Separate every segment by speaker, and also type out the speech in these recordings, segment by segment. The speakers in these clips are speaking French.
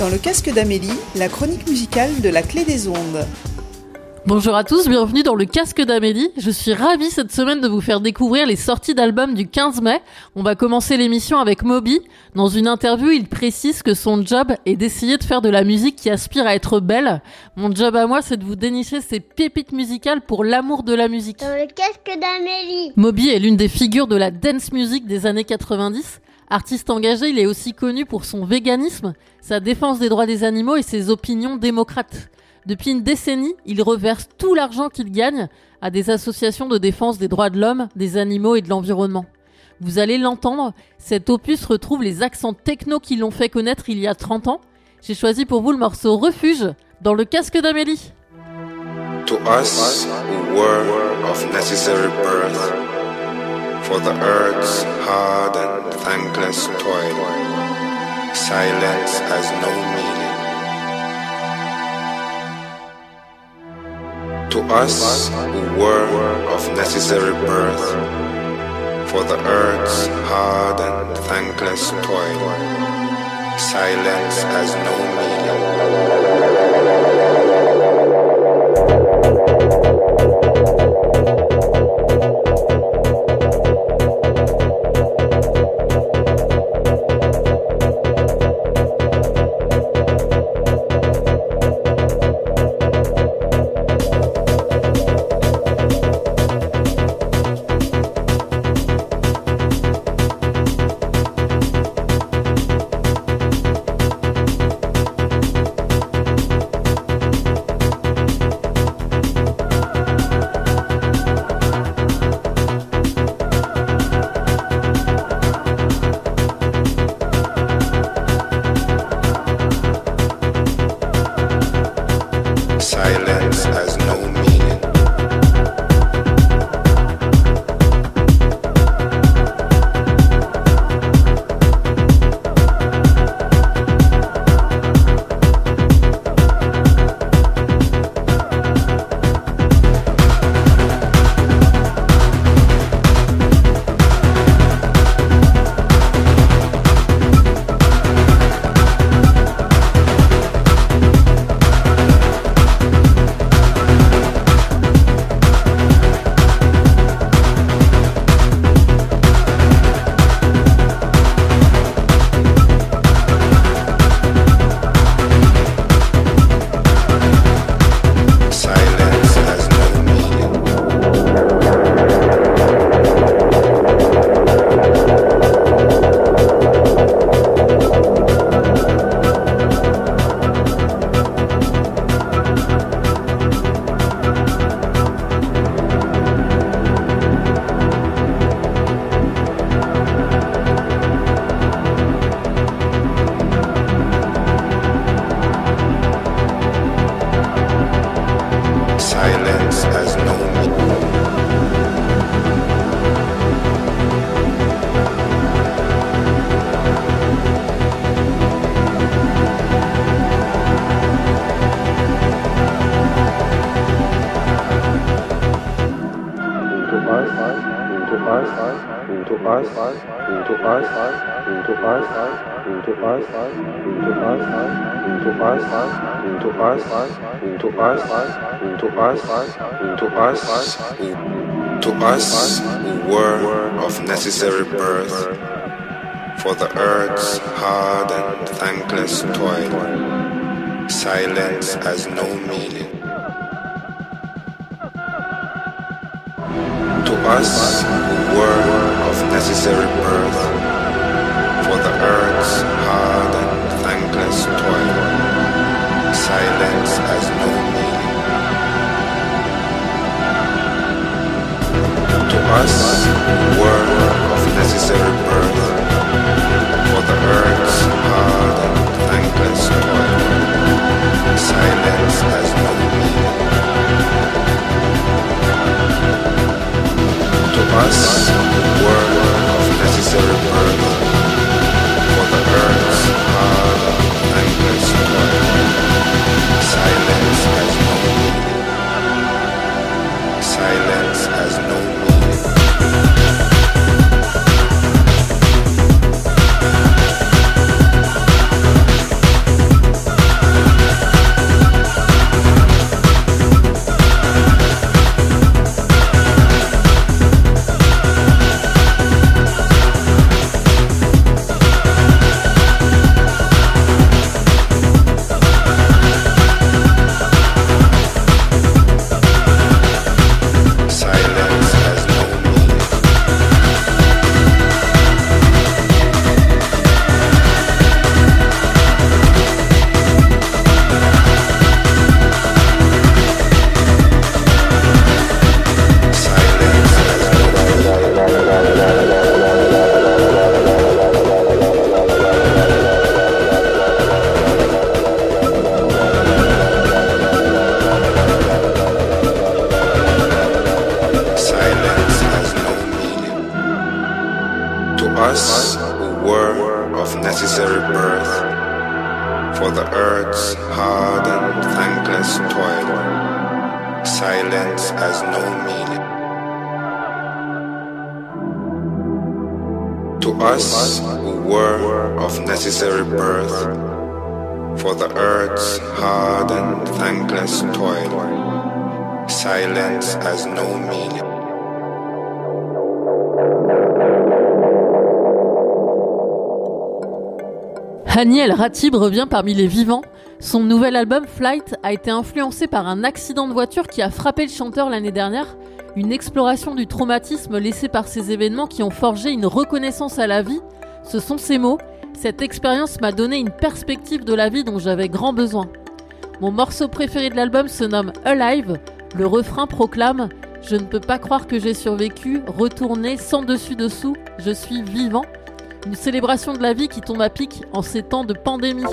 Speaker 1: Dans le casque d'Amélie, la chronique musicale de la clé des ondes.
Speaker 2: Bonjour à tous, bienvenue dans le casque d'Amélie. Je suis ravie cette semaine de vous faire découvrir les sorties d'albums du 15 mai. On va commencer l'émission avec Moby. Dans une interview, il précise que son job est d'essayer de faire de la musique qui aspire à être belle. Mon job à moi, c'est de vous dénicher ces pépites musicales pour l'amour de la musique.
Speaker 3: Dans le casque d'Amélie.
Speaker 2: Moby est l'une des figures de la dance music des années 90. Artiste engagé, il est aussi connu pour son véganisme, sa défense des droits des animaux et ses opinions démocrates. Depuis une décennie, il reverse tout l'argent qu'il gagne à des associations de défense des droits de l'homme, des animaux et de l'environnement. Vous allez l'entendre, cet opus retrouve les accents techno qui l'ont fait connaître il y a 30 ans. J'ai choisi pour vous le morceau Refuge dans le casque d'Amélie.
Speaker 4: For the earth's hard and thankless toil, silence has no meaning. To us who were of necessary birth, for the earth's hard and thankless toil, silence has no To us who were of necessary birth, for the earth's hard and thankless toil, silence has no meaning. To us who were of necessary birth, for the earth's hard and toil, silence has no meaning. To us were of necessary birth, for the earth's hard and thankless toil, silence has no meaning. To us were of necessary birth, Silence. Silence.
Speaker 2: Haniel Ratib revient parmi les vivants. Son nouvel album Flight a été influencé par un accident de voiture qui a frappé le chanteur l'année dernière, une exploration du traumatisme laissé par ces événements qui ont forgé une reconnaissance à la vie. Ce sont ces mots. Cette expérience m'a donné une perspective de la vie dont j'avais grand besoin. Mon morceau préféré de l'album se nomme Alive. Le refrain proclame Je ne peux pas croire que j'ai survécu, retourné sans dessus-dessous, je suis vivant. Une célébration de la vie qui tombe à pic en ces temps de pandémie.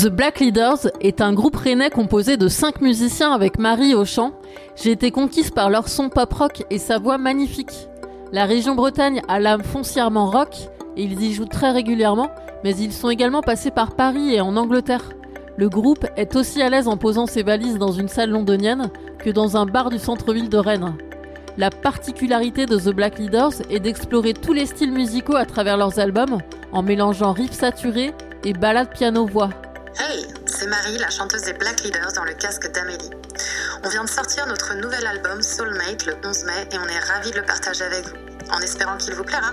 Speaker 5: The
Speaker 2: Black Leaders est un groupe rennais composé de 5 musiciens avec Marie au chant. J'ai été conquise par leur son pop rock et sa voix magnifique. La région Bretagne a l'âme foncièrement rock et ils y jouent très régulièrement, mais ils sont également passés par Paris et en Angleterre. Le groupe est aussi à l'aise en posant ses valises dans une salle londonienne que dans un bar du centre-ville de Rennes. La particularité de The Black Leaders est d'explorer tous les styles musicaux à travers leurs albums, en mélangeant riffs saturés et ballades piano-voix.
Speaker 6: Hey, c'est Marie, la chanteuse des Black Leaders dans le casque d'Amélie. On vient de sortir notre nouvel album Soulmate le 11 mai et on est ravis de le partager avec vous, en espérant qu'il vous plaira.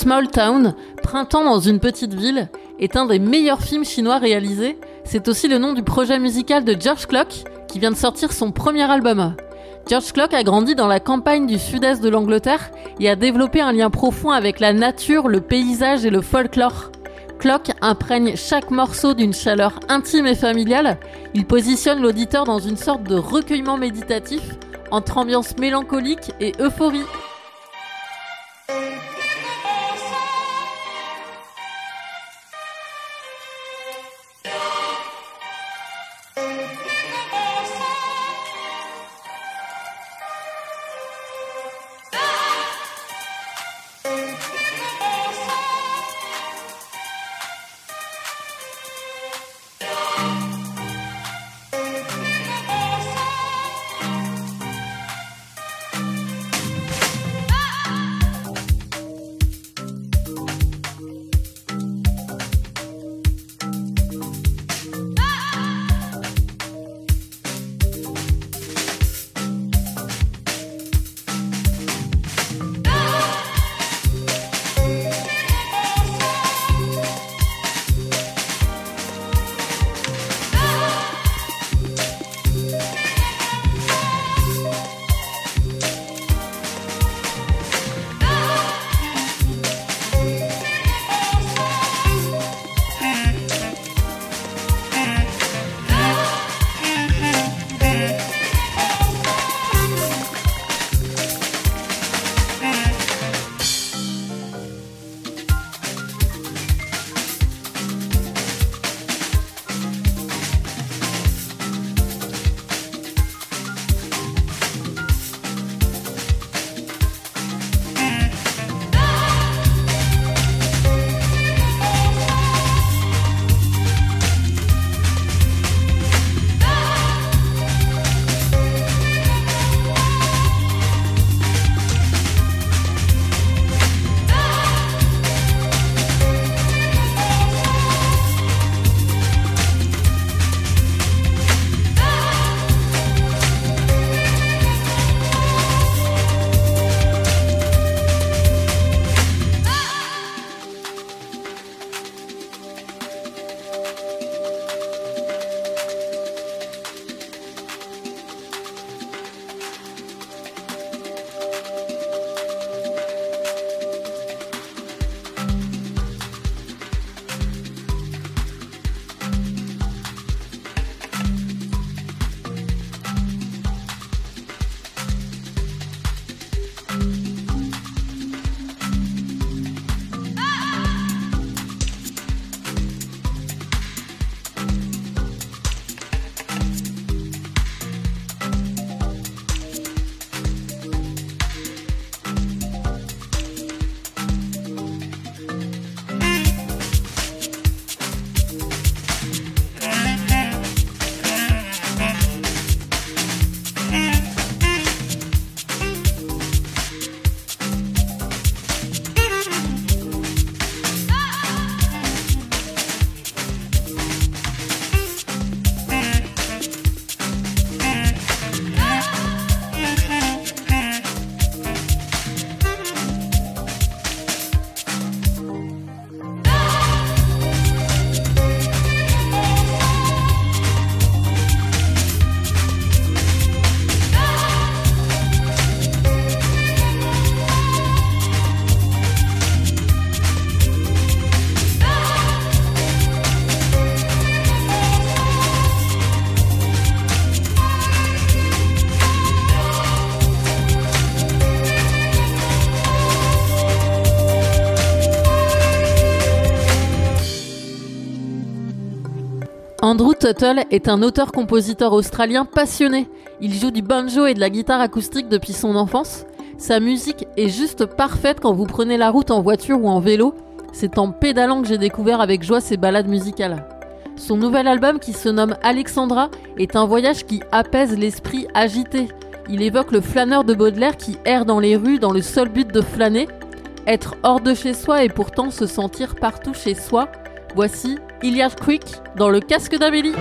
Speaker 2: Small Town, Printemps dans une petite ville, est un des meilleurs films chinois réalisés. C'est aussi le nom du projet musical de George Clock, qui vient de sortir son premier album. George Clock a grandi dans la campagne du sud-est de l'Angleterre et a développé un lien profond avec la nature, le paysage et le folklore. Clock imprègne chaque morceau d'une chaleur intime et familiale. Il positionne l'auditeur dans une sorte de recueillement méditatif entre ambiance mélancolique et euphorie. Tuttle est un auteur-compositeur australien passionné. Il joue du banjo et de la guitare acoustique depuis son enfance. Sa musique est juste parfaite quand vous prenez la route en voiture ou en vélo. C'est en pédalant que j'ai découvert avec joie ses balades musicales. Son nouvel album qui se nomme Alexandra est un voyage qui apaise l'esprit agité. Il évoque le flâneur de Baudelaire qui erre dans les rues dans le seul but de flâner. Être hors de chez soi et pourtant se sentir partout chez soi. Voici Iliad Creek dans le casque d'Amélie.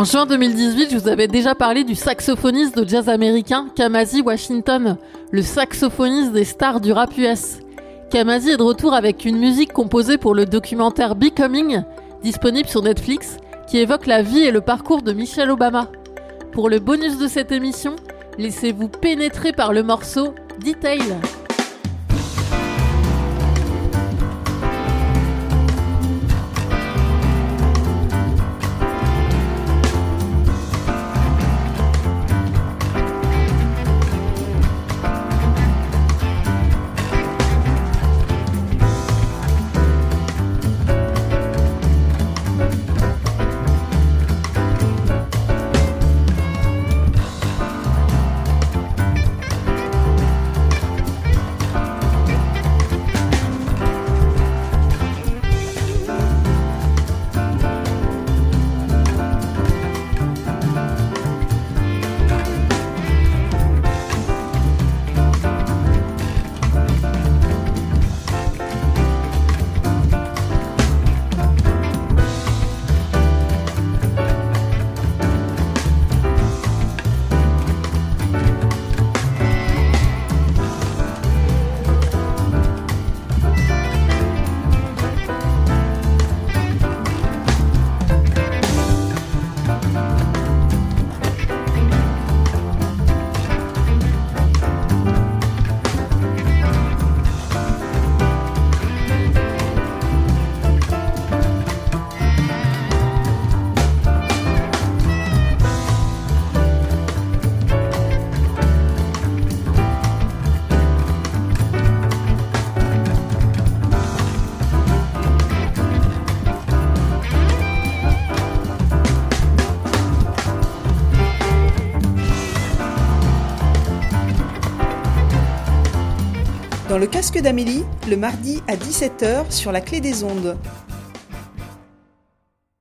Speaker 2: En juin 2018, je vous avais déjà parlé du saxophoniste de jazz américain Kamasi Washington, le saxophoniste des stars du rap US. Kamasi est de retour avec une musique composée pour le documentaire Becoming, disponible sur Netflix, qui évoque la vie et le parcours de Michelle Obama. Pour le bonus de cette émission, laissez-vous pénétrer par le morceau Detail.
Speaker 1: Casque d'Amélie, le mardi à 17h sur la clé des ondes.